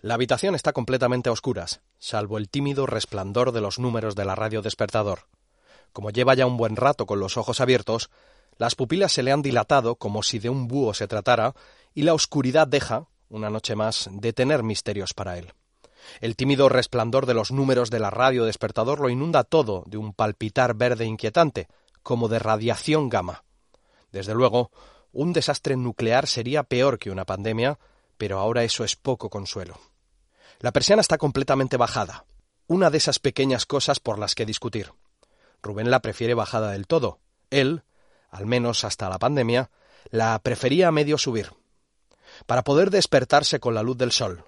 La habitación está completamente a oscuras, salvo el tímido resplandor de los números de la radio despertador. Como lleva ya un buen rato con los ojos abiertos, las pupilas se le han dilatado como si de un búho se tratara, y la oscuridad deja, una noche más, de tener misterios para él. El tímido resplandor de los números de la radio despertador lo inunda todo de un palpitar verde inquietante, como de radiación gamma. Desde luego, un desastre nuclear sería peor que una pandemia, pero ahora eso es poco consuelo. La persiana está completamente bajada, una de esas pequeñas cosas por las que discutir. Rubén la prefiere bajada del todo. Él, al menos hasta la pandemia, la prefería a medio subir, para poder despertarse con la luz del sol.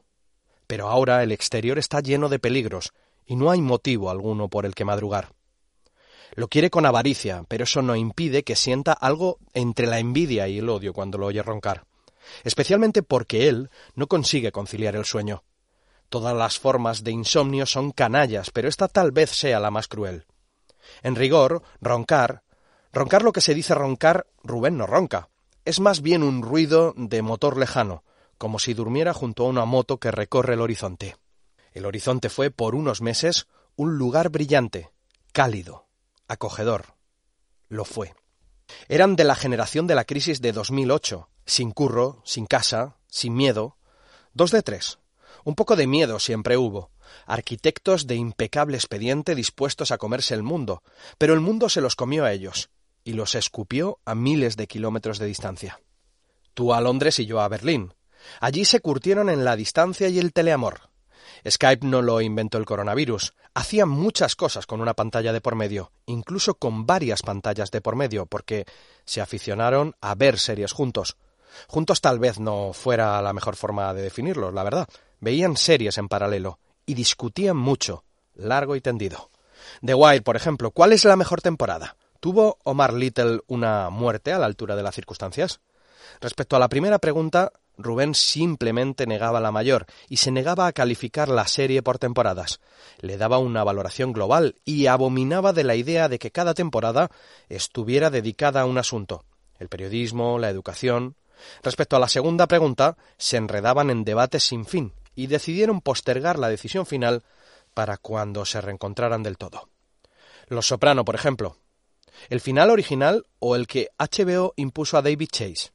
Pero ahora el exterior está lleno de peligros y no hay motivo alguno por el que madrugar. Lo quiere con avaricia, pero eso no impide que sienta algo entre la envidia y el odio cuando lo oye roncar especialmente porque él no consigue conciliar el sueño. Todas las formas de insomnio son canallas, pero esta tal vez sea la más cruel. En rigor, roncar, roncar lo que se dice roncar, Rubén no ronca. Es más bien un ruido de motor lejano, como si durmiera junto a una moto que recorre el horizonte. El horizonte fue, por unos meses, un lugar brillante, cálido, acogedor. Lo fue. Eran de la generación de la crisis de 2008, sin curro, sin casa, sin miedo. Dos de tres. Un poco de miedo siempre hubo. Arquitectos de impecable expediente dispuestos a comerse el mundo, pero el mundo se los comió a ellos y los escupió a miles de kilómetros de distancia. Tú a Londres y yo a Berlín. Allí se curtieron en la distancia y el teleamor. Skype no lo inventó el coronavirus. Hacían muchas cosas con una pantalla de por medio, incluso con varias pantallas de por medio, porque se aficionaron a ver series juntos. Juntos tal vez no fuera la mejor forma de definirlo, la verdad. Veían series en paralelo y discutían mucho, largo y tendido. The Wire, por ejemplo, ¿cuál es la mejor temporada? ¿Tuvo Omar Little una muerte a la altura de las circunstancias? Respecto a la primera pregunta, Rubén simplemente negaba la mayor y se negaba a calificar la serie por temporadas. Le daba una valoración global y abominaba de la idea de que cada temporada estuviera dedicada a un asunto el periodismo, la educación. Respecto a la segunda pregunta, se enredaban en debates sin fin y decidieron postergar la decisión final para cuando se reencontraran del todo. Los Soprano, por ejemplo. ¿El final original o el que HBO impuso a David Chase?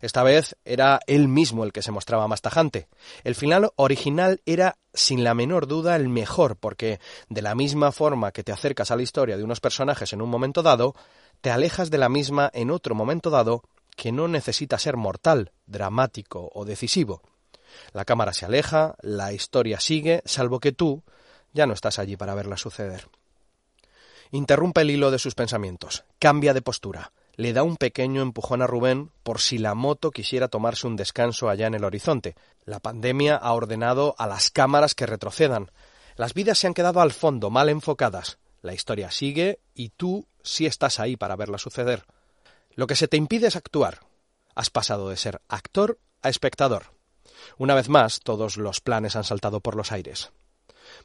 Esta vez era él mismo el que se mostraba más tajante. El final original era, sin la menor duda, el mejor, porque, de la misma forma que te acercas a la historia de unos personajes en un momento dado, te alejas de la misma en otro momento dado que no necesita ser mortal, dramático o decisivo. La cámara se aleja, la historia sigue, salvo que tú ya no estás allí para verla suceder. Interrumpe el hilo de sus pensamientos, cambia de postura, le da un pequeño empujón a Rubén por si la moto quisiera tomarse un descanso allá en el horizonte. La pandemia ha ordenado a las cámaras que retrocedan. Las vidas se han quedado al fondo, mal enfocadas. La historia sigue y tú sí estás ahí para verla suceder. Lo que se te impide es actuar. Has pasado de ser actor a espectador. Una vez más, todos los planes han saltado por los aires.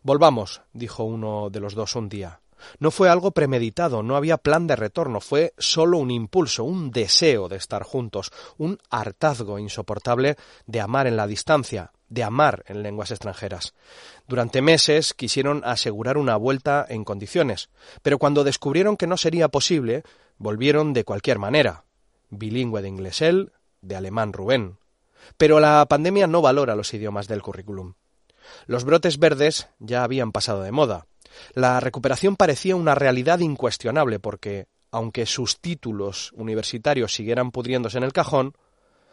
Volvamos, dijo uno de los dos un día. No fue algo premeditado, no había plan de retorno, fue solo un impulso, un deseo de estar juntos, un hartazgo insoportable de amar en la distancia, de amar en lenguas extranjeras. Durante meses quisieron asegurar una vuelta en condiciones, pero cuando descubrieron que no sería posible, volvieron de cualquier manera. Bilingüe de inglés él, de alemán Rubén. Pero la pandemia no valora los idiomas del currículum. Los brotes verdes ya habían pasado de moda. La recuperación parecía una realidad incuestionable porque, aunque sus títulos universitarios siguieran pudriéndose en el cajón,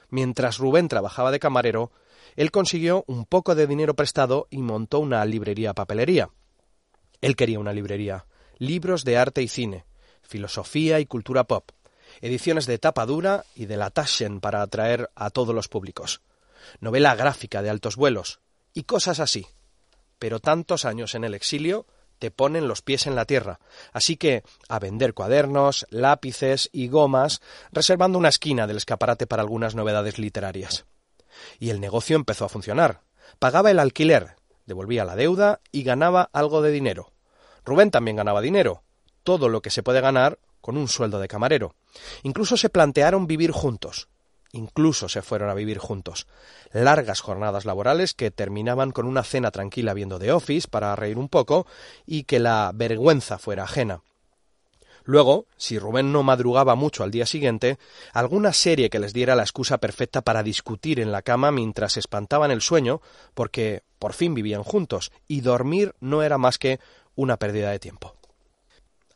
mientras Rubén trabajaba de camarero, él consiguió un poco de dinero prestado y montó una librería papelería. Él quería una librería, libros de arte y cine, filosofía y cultura pop, ediciones de tapa dura y de la Taschen para atraer a todos los públicos, novela gráfica de altos vuelos, y cosas así. Pero tantos años en el exilio te ponen los pies en la tierra, así que a vender cuadernos, lápices y gomas, reservando una esquina del escaparate para algunas novedades literarias. Y el negocio empezó a funcionar. Pagaba el alquiler, devolvía la deuda y ganaba algo de dinero. Rubén también ganaba dinero, todo lo que se puede ganar con un sueldo de camarero. Incluso se plantearon vivir juntos. Incluso se fueron a vivir juntos. Largas jornadas laborales que terminaban con una cena tranquila viendo The Office para reír un poco y que la vergüenza fuera ajena. Luego, si Rubén no madrugaba mucho al día siguiente, alguna serie que les diera la excusa perfecta para discutir en la cama mientras espantaban el sueño, porque por fin vivían juntos, y dormir no era más que una pérdida de tiempo.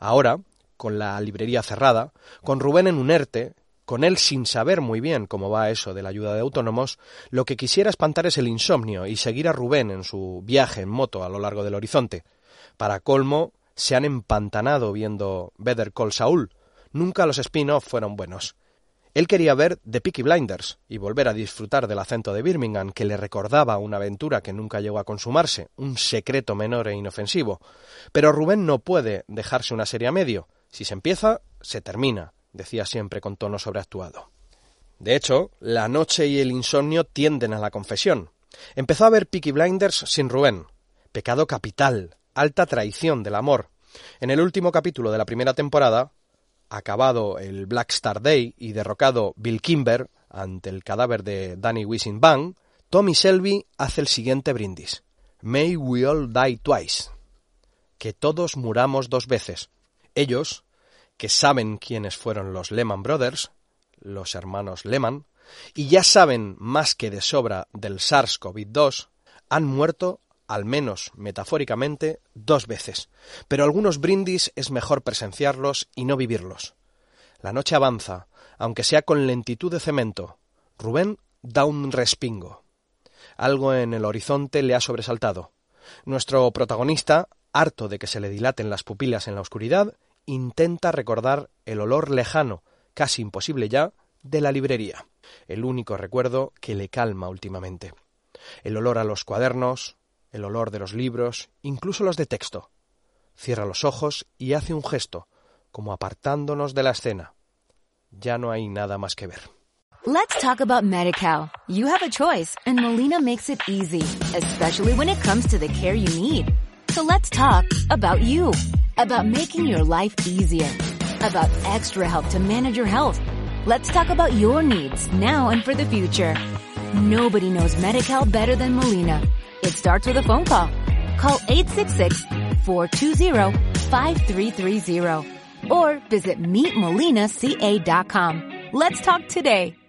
Ahora, con la librería cerrada, con Rubén en un ERTE, con él sin saber muy bien cómo va eso de la ayuda de autónomos, lo que quisiera espantar es el insomnio y seguir a Rubén en su viaje en moto a lo largo del horizonte. Para colmo, se han empantanado viendo Better Call Saul. Nunca los spin-off fueron buenos. Él quería ver The Peaky Blinders y volver a disfrutar del acento de Birmingham, que le recordaba una aventura que nunca llegó a consumarse, un secreto menor e inofensivo. Pero Rubén no puede dejarse una serie a medio. Si se empieza, se termina, decía siempre con tono sobreactuado. De hecho, la noche y el insomnio tienden a la confesión. Empezó a ver Peaky Blinders sin Rubén. Pecado capital, alta traición del amor. En el último capítulo de la primera temporada, acabado el Black Star Day y derrocado Bill Kimber ante el cadáver de Danny Bang, Tommy Shelby hace el siguiente brindis. May we all die twice. Que todos muramos dos veces. Ellos, que saben quiénes fueron los Lehman Brothers, los hermanos Lehman, y ya saben más que de sobra del SARS-CoV-2, han muerto al menos metafóricamente, dos veces, pero algunos brindis es mejor presenciarlos y no vivirlos. La noche avanza, aunque sea con lentitud de cemento. Rubén da un respingo. Algo en el horizonte le ha sobresaltado. Nuestro protagonista, harto de que se le dilaten las pupilas en la oscuridad, intenta recordar el olor lejano, casi imposible ya, de la librería, el único recuerdo que le calma últimamente. El olor a los cuadernos, el olor de los libros, incluso los de texto. Cierra los ojos y hace un gesto, como apartándonos de la escena. Ya no hay nada más que ver. Let's talk about MediCal. You have a choice and Molina makes it easy, especially when it comes to the care you need. So let's talk about you, about making your life easier, about extra help to manage your health. Let's talk about your needs now and for the future. Nobody knows MediCal better than Molina. It starts with a phone call. Call 866-420-5330 or visit meetmolinaca.com. Let's talk today.